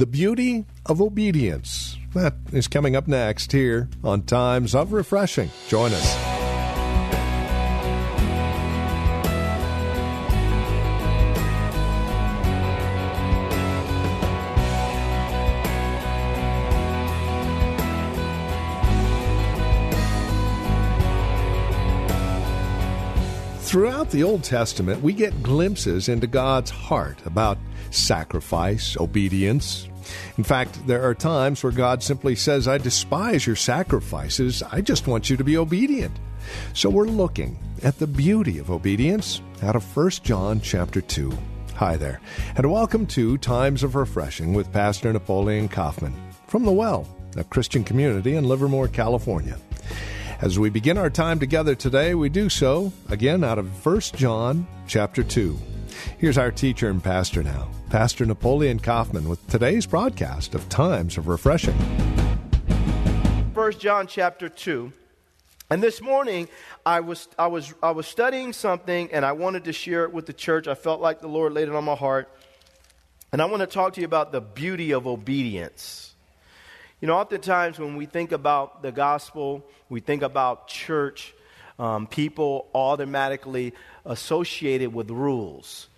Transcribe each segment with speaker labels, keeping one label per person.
Speaker 1: The beauty of obedience. That is coming up next here on Times of Refreshing. Join us. Throughout the Old Testament, we get glimpses into God's heart about sacrifice, obedience. In fact, there are times where God simply says, I despise your sacrifices, I just want you to be obedient. So we're looking at the beauty of obedience out of 1 John chapter 2. Hi there, and welcome to Times of Refreshing with Pastor Napoleon Kaufman from The Well, a Christian community in Livermore, California. As we begin our time together today, we do so again out of 1 John chapter 2. Here's our teacher and pastor now, Pastor Napoleon Kaufman, with today's broadcast of Times of Refreshing.
Speaker 2: 1 John chapter 2. And this morning, I was, I, was, I was studying something and I wanted to share it with the church. I felt like the Lord laid it on my heart. And I want to talk to you about the beauty of obedience. You know, oftentimes when we think about the gospel, we think about church, um, people automatically associate it with rules.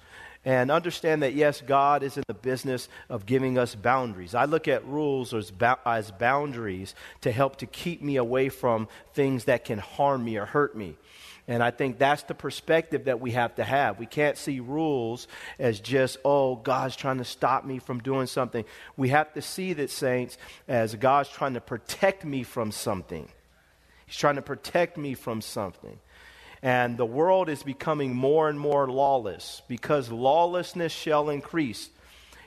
Speaker 2: And understand that, yes, God is in the business of giving us boundaries. I look at rules as, as boundaries to help to keep me away from things that can harm me or hurt me. And I think that's the perspective that we have to have. We can't see rules as just, oh, God's trying to stop me from doing something. We have to see that, saints, as God's trying to protect me from something. He's trying to protect me from something. And the world is becoming more and more lawless because lawlessness shall increase.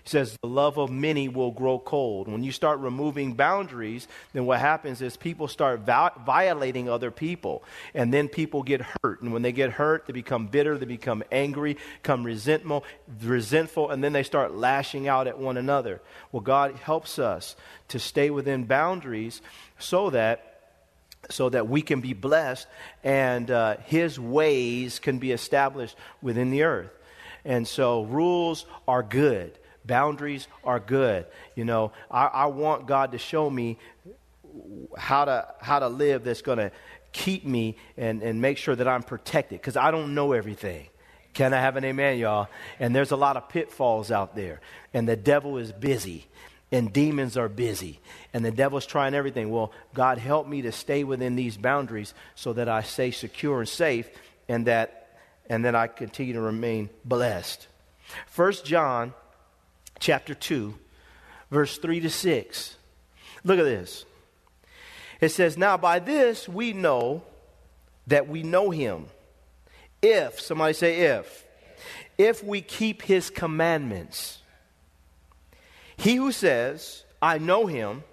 Speaker 2: He says, the love of many will grow cold. When you start removing boundaries, then what happens is people start violating other people. And then people get hurt. And when they get hurt, they become bitter, they become angry, become resentful, resentful, and then they start lashing out at one another. Well, God helps us to stay within boundaries so that so that we can be blessed and uh, his ways can be established within the earth. And so rules are good. Boundaries are good. You know, I, I want God to show me how to how to live that's going to keep me and, and make sure that I'm protected because I don't know everything. Can I have an amen, y'all? And there's a lot of pitfalls out there, and the devil is busy, and demons are busy, and the devil's trying everything. Well, God, help me to stay within these boundaries so that I stay secure and safe, and that and that I continue to remain blessed. First John chapter 2, verse 3 to 6. Look at this. It says, Now by this we know that we know him. If, somebody say if, if we keep his commandments. He who says, I know him,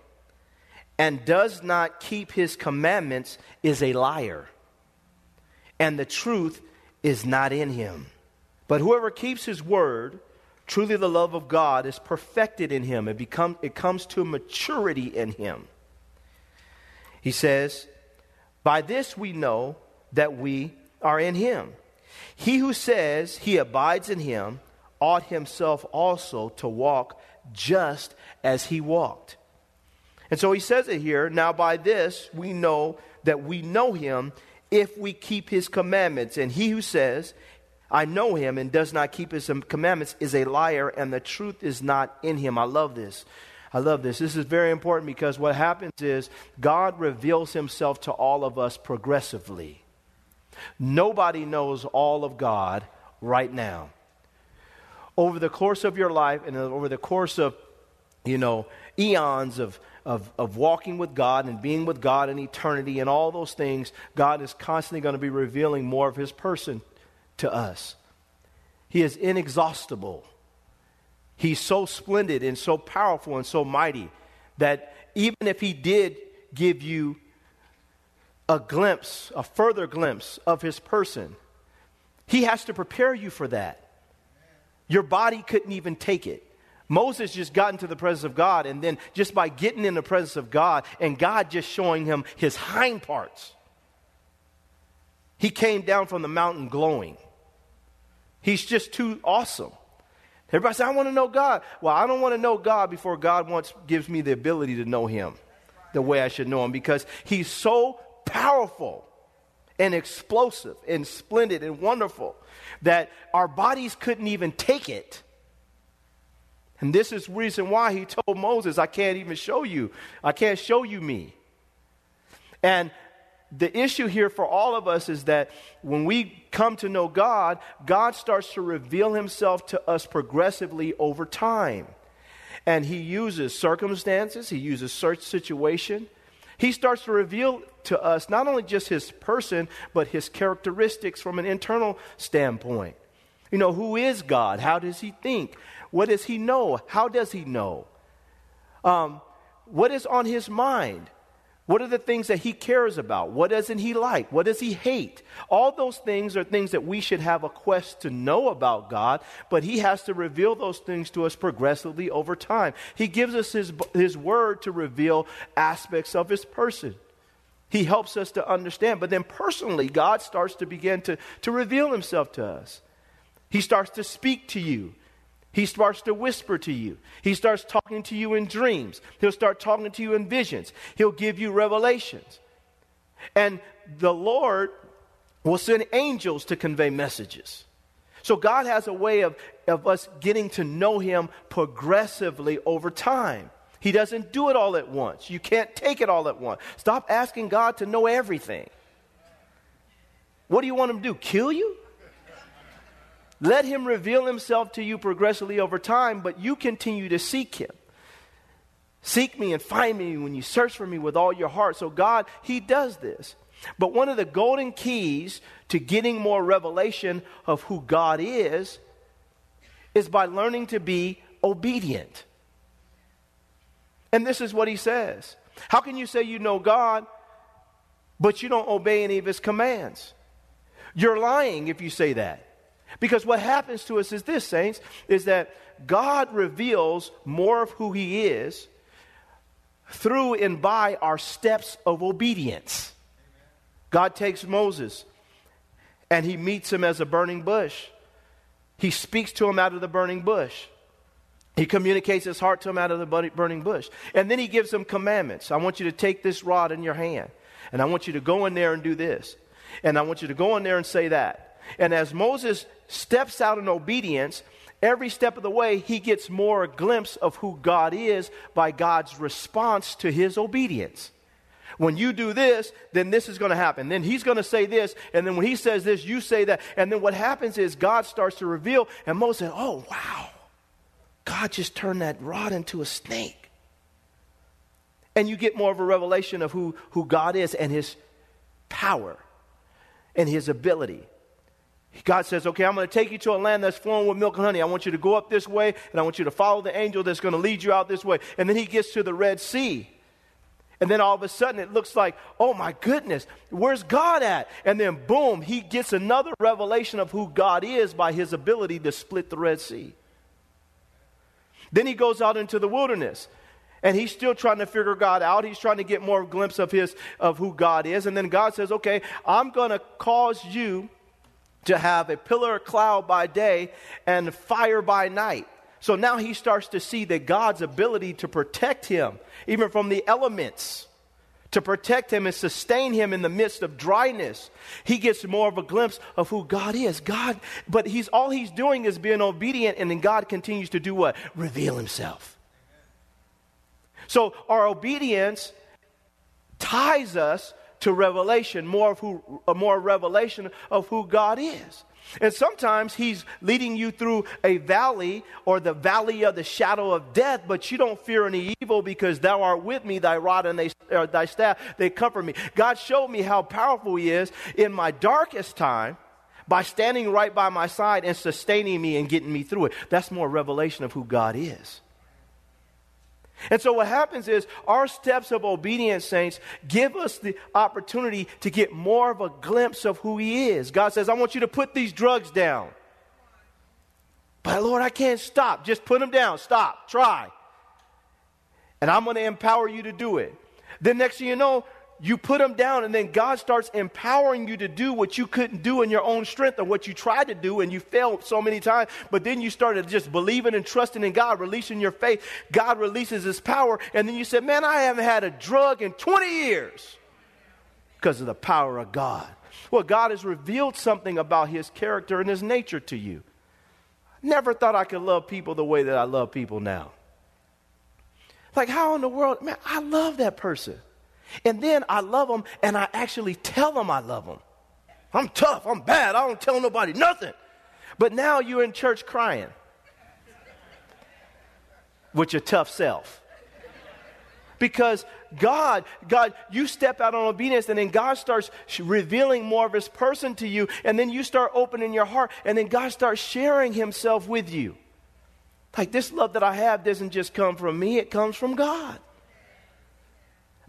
Speaker 2: and does not keep his commandments is a liar, and the truth is not in him. But whoever keeps his word, Truly, the love of God is perfected in him. It, become, it comes to maturity in him. He says, By this we know that we are in him. He who says he abides in him ought himself also to walk just as he walked. And so he says it here now by this we know that we know him if we keep his commandments. And he who says I know him and does not keep his commandments is a liar, and the truth is not in him. I love this. I love this. This is very important because what happens is God reveals himself to all of us progressively. Nobody knows all of God right now. Over the course of your life and over the course of, you know, eons of, of, of walking with God and being with God in eternity and all those things, God is constantly going to be revealing more of his person to us. He is inexhaustible. He's so splendid and so powerful and so mighty that even if He did give you a glimpse, a further glimpse of His person, He has to prepare you for that. Your body couldn't even take it. Moses just got into the presence of God, and then just by getting in the presence of God and God just showing him his hind parts, he came down from the mountain glowing. He's just too awesome. Everybody say, I want to know God. Well, I don't want to know God before God wants, gives me the ability to know Him the way I should know Him because He's so powerful and explosive and splendid and wonderful that our bodies couldn't even take it. And this is reason why he told Moses, I can't even show you. I can't show you me. And the issue here for all of us is that when we come to know God, God starts to reveal himself to us progressively over time. And he uses circumstances, he uses search situation. He starts to reveal to us not only just his person, but his characteristics from an internal standpoint. You know, who is God? How does he think? What does he know? How does he know? Um, what is on his mind? What are the things that he cares about? What doesn't he like? What does he hate? All those things are things that we should have a quest to know about God, but he has to reveal those things to us progressively over time. He gives us his, his word to reveal aspects of his person. He helps us to understand. But then personally, God starts to begin to, to reveal himself to us. He starts to speak to you. He starts to whisper to you. He starts talking to you in dreams. He'll start talking to you in visions. He'll give you revelations. And the Lord will send angels to convey messages. So God has a way of, of us getting to know Him progressively over time. He doesn't do it all at once. You can't take it all at once. Stop asking God to know everything. What do you want Him to do? Kill you? Let him reveal himself to you progressively over time, but you continue to seek him. Seek me and find me when you search for me with all your heart. So, God, he does this. But one of the golden keys to getting more revelation of who God is is by learning to be obedient. And this is what he says How can you say you know God, but you don't obey any of his commands? You're lying if you say that. Because what happens to us is this, saints, is that God reveals more of who He is through and by our steps of obedience. God takes Moses and He meets him as a burning bush. He speaks to him out of the burning bush. He communicates his heart to him out of the burning bush. And then he gives him commandments. I want you to take this rod in your hand, and I want you to go in there and do this. And I want you to go in there and say that. And as Moses steps out in obedience, every step of the way, he gets more a glimpse of who God is by God's response to his obedience. When you do this, then this is going to happen. Then he's going to say this, and then when he says this, you say that. And then what happens is God starts to reveal, and Moses said, Oh, wow. God just turned that rod into a snake. And you get more of a revelation of who, who God is and his power and his ability. God says, okay, I'm going to take you to a land that's flowing with milk and honey. I want you to go up this way, and I want you to follow the angel that's going to lead you out this way. And then he gets to the Red Sea. And then all of a sudden it looks like, oh my goodness, where's God at? And then boom, he gets another revelation of who God is by his ability to split the Red Sea. Then he goes out into the wilderness. And he's still trying to figure God out. He's trying to get more glimpse of his of who God is. And then God says, "Okay, I'm going to cause you to have a pillar of cloud by day and fire by night. So now he starts to see that God's ability to protect him, even from the elements, to protect him and sustain him in the midst of dryness. He gets more of a glimpse of who God is. God, but he's all he's doing is being obedient, and then God continues to do what? Reveal himself. So our obedience ties us to revelation, more of who, more revelation of who God is. And sometimes he's leading you through a valley or the valley of the shadow of death, but you don't fear any evil because thou art with me, thy rod and they, thy staff, they comfort me. God showed me how powerful he is in my darkest time. by standing right by my side and sustaining me and getting me through it. That's more revelation of who God is. And so what happens is our steps of obedience, saints, give us the opportunity to get more of a glimpse of who He is. God says, I want you to put these drugs down. But Lord, I can't stop. Just put them down. Stop. Try. And I'm going to empower you to do it. Then next thing you know, you put them down, and then God starts empowering you to do what you couldn't do in your own strength or what you tried to do and you failed so many times. But then you started just believing and trusting in God, releasing your faith. God releases His power, and then you said, Man, I haven't had a drug in 20 years because of the power of God. Well, God has revealed something about His character and His nature to you. Never thought I could love people the way that I love people now. Like, how in the world? Man, I love that person. And then I love them and I actually tell them I love them. I'm tough, I'm bad, I don't tell nobody nothing. But now you're in church crying with your tough self. Because God, God, you step out on obedience and then God starts revealing more of his person to you and then you start opening your heart and then God starts sharing himself with you. Like this love that I have doesn't just come from me, it comes from God.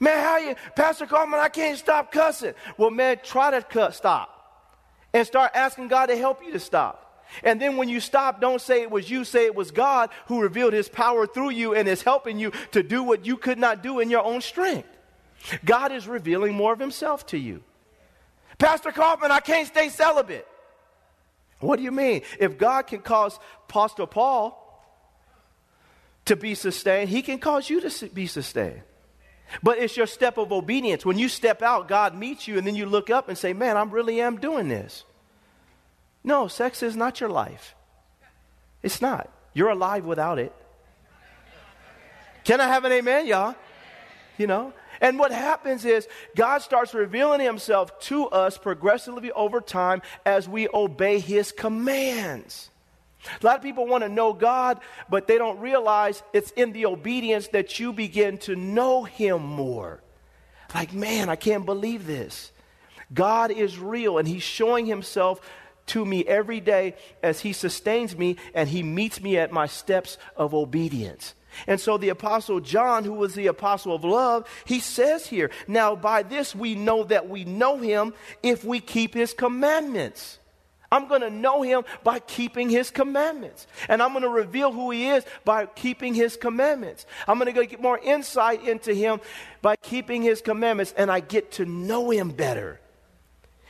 Speaker 2: Man, how you, Pastor Kaufman, I can't stop cussing. Well, man, try to cut, stop. And start asking God to help you to stop. And then when you stop, don't say it was you, say it was God who revealed his power through you and is helping you to do what you could not do in your own strength. God is revealing more of himself to you. Pastor Kaufman, I can't stay celibate. What do you mean? If God can cause Apostle Paul to be sustained, he can cause you to be sustained. But it's your step of obedience. When you step out, God meets you, and then you look up and say, Man, I really am doing this. No, sex is not your life. It's not. You're alive without it. Can I have an amen, y'all? You know? And what happens is God starts revealing himself to us progressively over time as we obey his commands. A lot of people want to know God, but they don't realize it's in the obedience that you begin to know Him more. Like, man, I can't believe this. God is real, and He's showing Himself to me every day as He sustains me and He meets me at my steps of obedience. And so the apostle John, who was the apostle of love, he says here, Now by this we know that we know him if we keep his commandments. I'm going to know him by keeping his commandments. And I'm going to reveal who he is by keeping his commandments. I'm going to get more insight into him by keeping his commandments, and I get to know him better.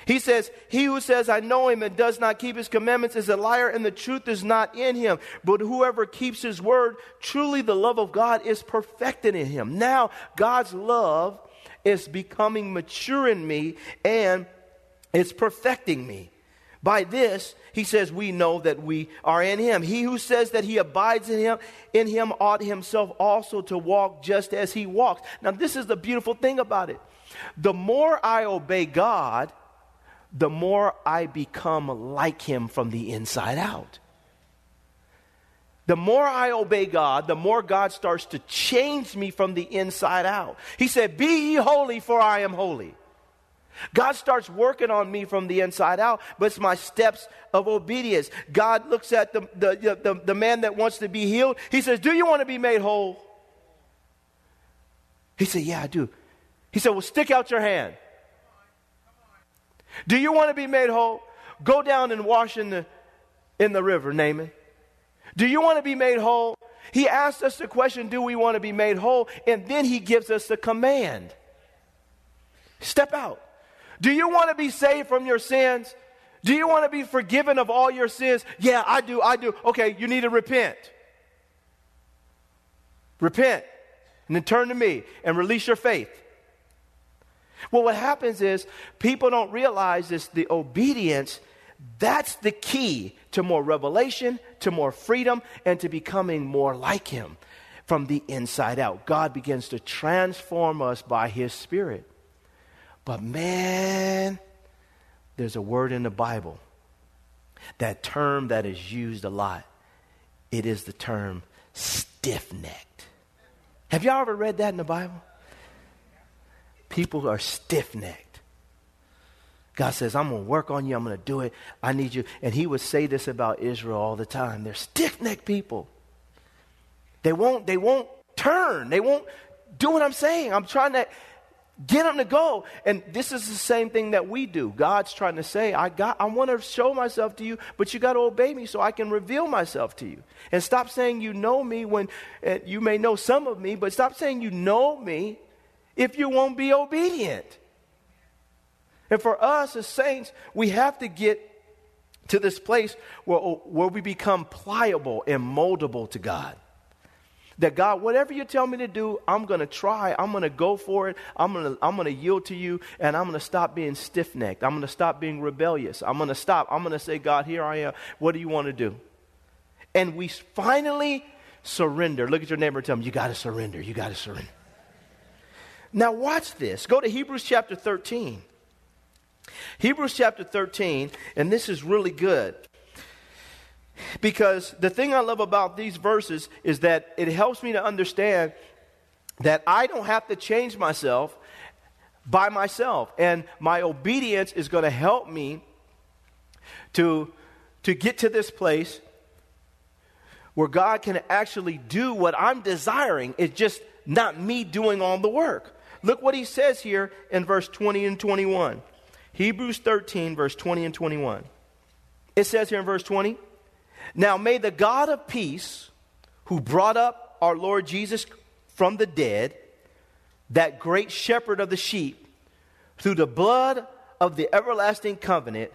Speaker 2: He says, He who says, I know him and does not keep his commandments is a liar, and the truth is not in him. But whoever keeps his word, truly the love of God is perfected in him. Now, God's love is becoming mature in me, and it's perfecting me. By this, he says, we know that we are in him. He who says that he abides in him, in him ought himself also to walk just as he walks. Now, this is the beautiful thing about it. The more I obey God, the more I become like him from the inside out. The more I obey God, the more God starts to change me from the inside out. He said, Be ye holy, for I am holy. God starts working on me from the inside out, but it's my steps of obedience. God looks at the, the, the, the, man that wants to be healed. He says, Do you want to be made whole? He said, Yeah, I do. He said, Well, stick out your hand. Do you want to be made whole? Go down and wash in the, in the river, Naaman. Do you want to be made whole? He asked us the question, Do we want to be made whole? And then he gives us the command step out. Do you want to be saved from your sins? Do you want to be forgiven of all your sins? Yeah, I do. I do. Okay, you need to repent. Repent. And then turn to me and release your faith. Well, what happens is people don't realize this the obedience, that's the key to more revelation, to more freedom, and to becoming more like Him from the inside out. God begins to transform us by His Spirit. But man, there's a word in the Bible, that term that is used a lot. It is the term stiff necked. Have y'all ever read that in the Bible? People are stiff necked. God says, I'm going to work on you. I'm going to do it. I need you. And he would say this about Israel all the time. They're stiff necked people. They won't, they won't turn. They won't do what I'm saying. I'm trying to get them to go. And this is the same thing that we do. God's trying to say, I got I want to show myself to you, but you got to obey me so I can reveal myself to you. And stop saying you know me when uh, you may know some of me, but stop saying you know me if you won't be obedient. And for us as saints, we have to get to this place where, where we become pliable and moldable to God. That God, whatever you tell me to do, I'm going to try. I'm going to go for it. I'm going to I'm going to yield to you and I'm going to stop being stiff-necked. I'm going to stop being rebellious. I'm going to stop. I'm going to say, God, here I am. What do you want to do? And we finally surrender. Look at your neighbor and tell him, you got to surrender. You got to surrender. Now watch this. Go to Hebrews chapter 13. Hebrews chapter 13, and this is really good. Because the thing I love about these verses is that it helps me to understand that I don't have to change myself by myself. And my obedience is going to help me to, to get to this place where God can actually do what I'm desiring. It's just not me doing all the work. Look what he says here in verse 20 and 21. Hebrews 13, verse 20 and 21. It says here in verse 20, Now may the God of peace, who brought up our Lord Jesus from the dead, that great shepherd of the sheep, through the blood of the everlasting covenant,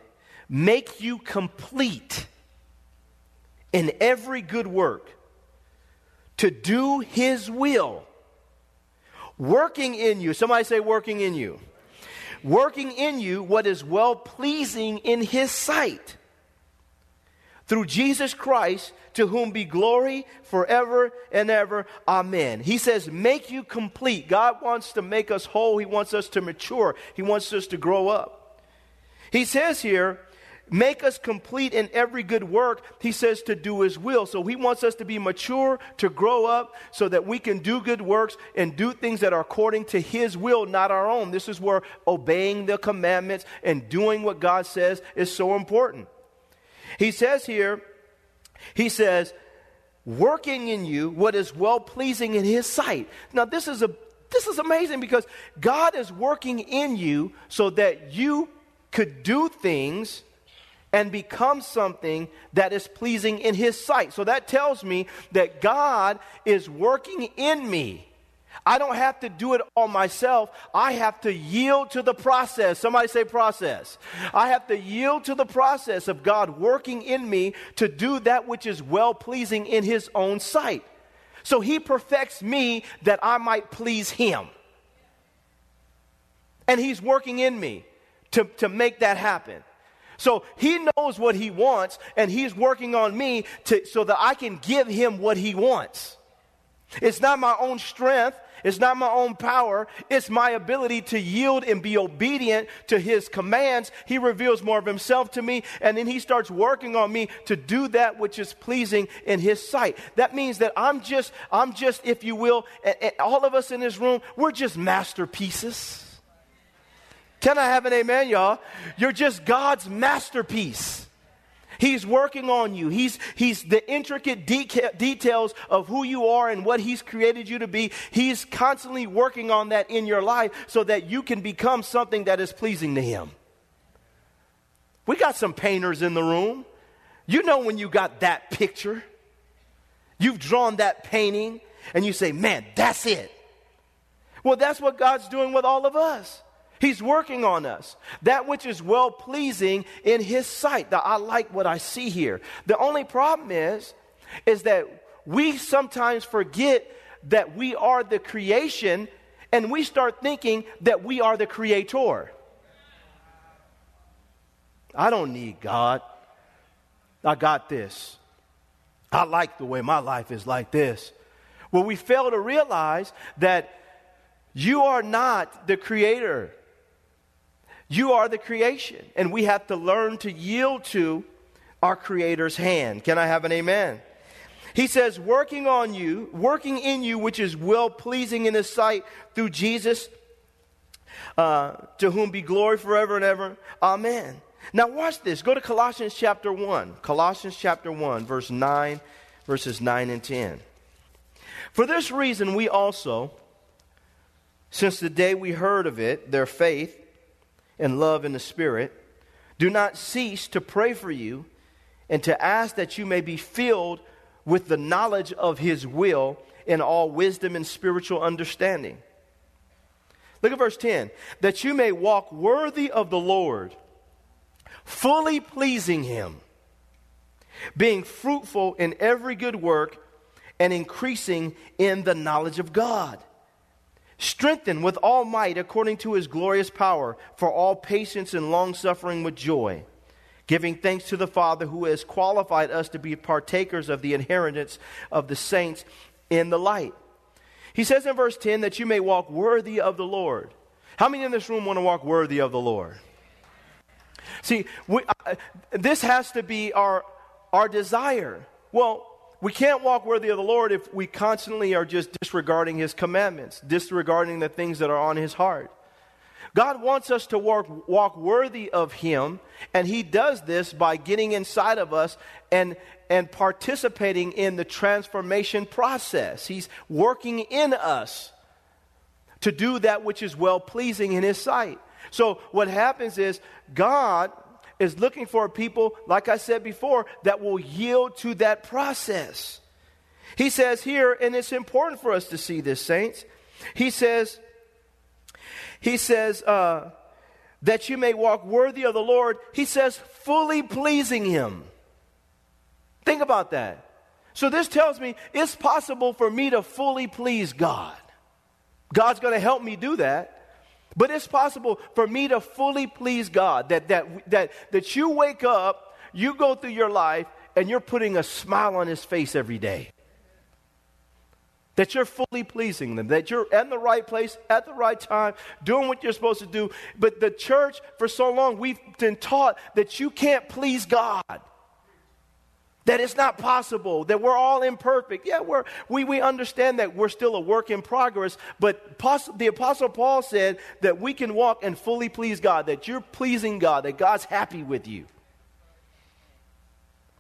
Speaker 2: make you complete in every good work to do his will, working in you. Somebody say, working in you working in you what is well pleasing in his sight. Through Jesus Christ, to whom be glory forever and ever. Amen. He says, make you complete. God wants to make us whole. He wants us to mature. He wants us to grow up. He says here, make us complete in every good work, he says to do his will. So he wants us to be mature, to grow up, so that we can do good works and do things that are according to his will, not our own. This is where obeying the commandments and doing what God says is so important. He says here, he says, working in you what is well pleasing in his sight. Now, this is a this is amazing because God is working in you so that you could do things and become something that is pleasing in His sight. So that tells me that God is working in me. I don't have to do it all myself. I have to yield to the process. Somebody say process. I have to yield to the process of God working in me to do that which is well pleasing in His own sight. So He perfects me that I might please Him. And He's working in me to, to make that happen. So he knows what he wants, and he's working on me to, so that I can give him what he wants. It's not my own strength. It's not my own power. It's my ability to yield and be obedient to his commands. He reveals more of himself to me, and then he starts working on me to do that which is pleasing in his sight. That means that I'm just, I'm just, if you will, all of us in this room, we're just masterpieces. Can I have an amen, y'all? You're just God's masterpiece. He's working on you. He's, he's the intricate deca- details of who you are and what He's created you to be. He's constantly working on that in your life so that you can become something that is pleasing to Him. We got some painters in the room. You know when you got that picture, you've drawn that painting, and you say, man, that's it. Well, that's what God's doing with all of us. He's working on us. That which is well pleasing in his sight. That I like what I see here. The only problem is, is that we sometimes forget that we are the creation and we start thinking that we are the creator. I don't need God. I got this. I like the way my life is like this. Well, we fail to realize that you are not the creator. You are the creation, and we have to learn to yield to our Creator's hand. Can I have an amen? He says, working on you, working in you, which is well pleasing in His sight through Jesus, Uh, to whom be glory forever and ever. Amen. Now, watch this. Go to Colossians chapter 1. Colossians chapter 1, verse 9, verses 9 and 10. For this reason, we also, since the day we heard of it, their faith and love in the Spirit, do not cease to pray for you and to ask that you may be filled with the knowledge of His will in all wisdom and spiritual understanding. Look at verse 10 that you may walk worthy of the Lord, fully pleasing Him, being fruitful in every good work and increasing in the knowledge of God. Strengthened with all might according to his glorious power, for all patience and long suffering with joy, giving thanks to the Father who has qualified us to be partakers of the inheritance of the saints in the light. He says in verse 10 that you may walk worthy of the Lord. How many in this room want to walk worthy of the Lord? See, we, uh, this has to be our, our desire. Well, we can't walk worthy of the Lord if we constantly are just disregarding His commandments, disregarding the things that are on His heart. God wants us to walk, walk worthy of Him, and He does this by getting inside of us and, and participating in the transformation process. He's working in us to do that which is well pleasing in His sight. So, what happens is God is looking for people, like I said before, that will yield to that process. He says here, and it's important for us to see this, saints. He says, he says, uh, that you may walk worthy of the Lord. He says, fully pleasing Him. Think about that. So, this tells me it's possible for me to fully please God. God's going to help me do that. But it's possible for me to fully please God, that, that, that, that you wake up, you go through your life, and you're putting a smile on his face every day. That you're fully pleasing them, that you're in the right place at the right time, doing what you're supposed to do. But the church, for so long, we've been taught that you can't please God that it's not possible, that we're all imperfect. Yeah, we're, we, we understand that we're still a work in progress, but poss- the Apostle Paul said that we can walk and fully please God, that you're pleasing God, that God's happy with you.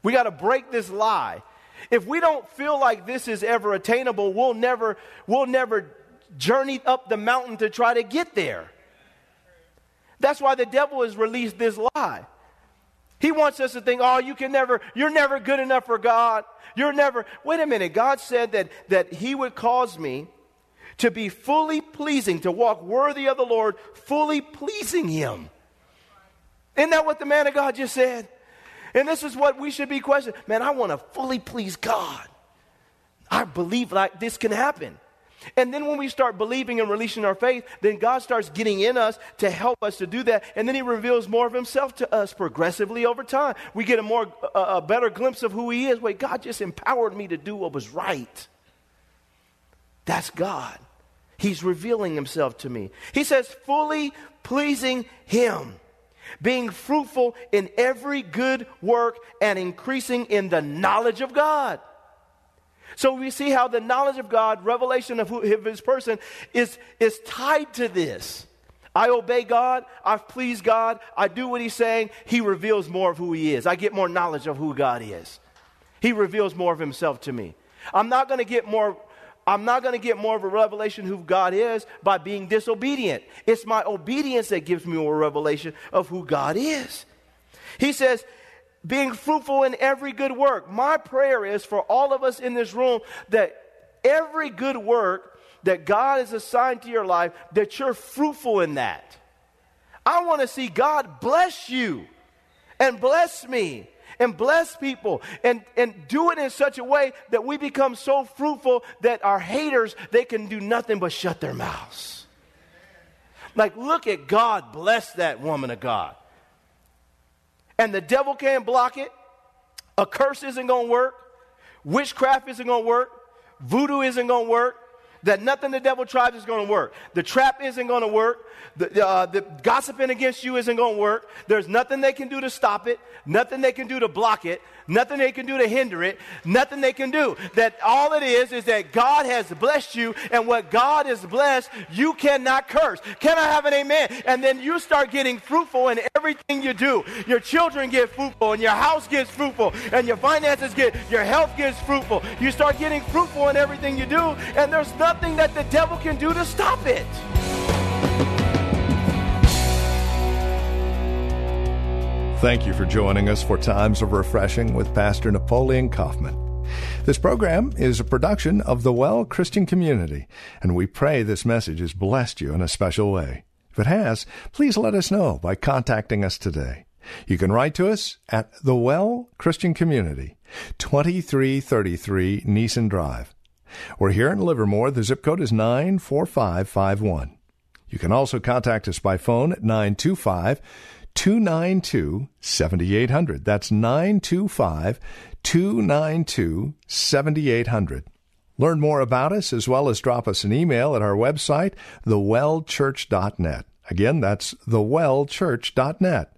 Speaker 2: We got to break this lie. If we don't feel like this is ever attainable, we'll never, we'll never journey up the mountain to try to get there. That's why the devil has released this lie. He wants us to think, oh, you can never, you're never good enough for God. You're never, wait a minute. God said that, that He would cause me to be fully pleasing, to walk worthy of the Lord, fully pleasing Him. Isn't that what the man of God just said? And this is what we should be questioning. Man, I want to fully please God. I believe like this can happen. And then when we start believing and releasing our faith, then God starts getting in us to help us to do that. And then He reveals more of Himself to us progressively over time. We get a more, a, a better glimpse of who He is. Wait, God just empowered me to do what was right. That's God. He's revealing Himself to me. He says, fully pleasing Him, being fruitful in every good work and increasing in the knowledge of God. So we see how the knowledge of God, revelation of, who, of his person, is, is tied to this. I obey God, I please God, I do what he's saying, he reveals more of who he is. I get more knowledge of who God is. He reveals more of himself to me. I'm not going to get more I'm not going to get more of a revelation who God is by being disobedient. It's my obedience that gives me more revelation of who God is. He says, being fruitful in every good work. My prayer is for all of us in this room that every good work that God has assigned to your life, that you're fruitful in that. I want to see God bless you and bless me and bless people and, and do it in such a way that we become so fruitful that our haters, they can do nothing but shut their mouths. Like, look at God bless that woman of God and the devil can't block it. A curse isn't going to work. Witchcraft isn't going to work. Voodoo isn't going to work. That nothing the devil tries is going to work. The trap isn't going to work. The, uh, the gossiping against you isn't going to work. There's nothing they can do to stop it, nothing they can do to block it, nothing they can do to hinder it, nothing they can do. That all it is is that God has blessed you, and what God has blessed, you cannot curse. Can I have an amen? And then you start getting fruitful in everything you do. Your children get fruitful, and your house gets fruitful, and your finances get, your health gets fruitful. You start getting fruitful in everything you do, and there's nothing that the devil can do to stop it.
Speaker 1: Thank you for joining us for Times of Refreshing with Pastor Napoleon Kaufman. This program is a production of the Well Christian Community, and we pray this message has blessed you in a special way. If it has, please let us know by contacting us today. You can write to us at the Well Christian Community, 2333 Nissen Drive. We're here in Livermore. The zip code is 94551. You can also contact us by phone at 925 292 7800. That's 925 292 7800. Learn more about us as well as drop us an email at our website, thewellchurch.net. Again, that's thewellchurch.net.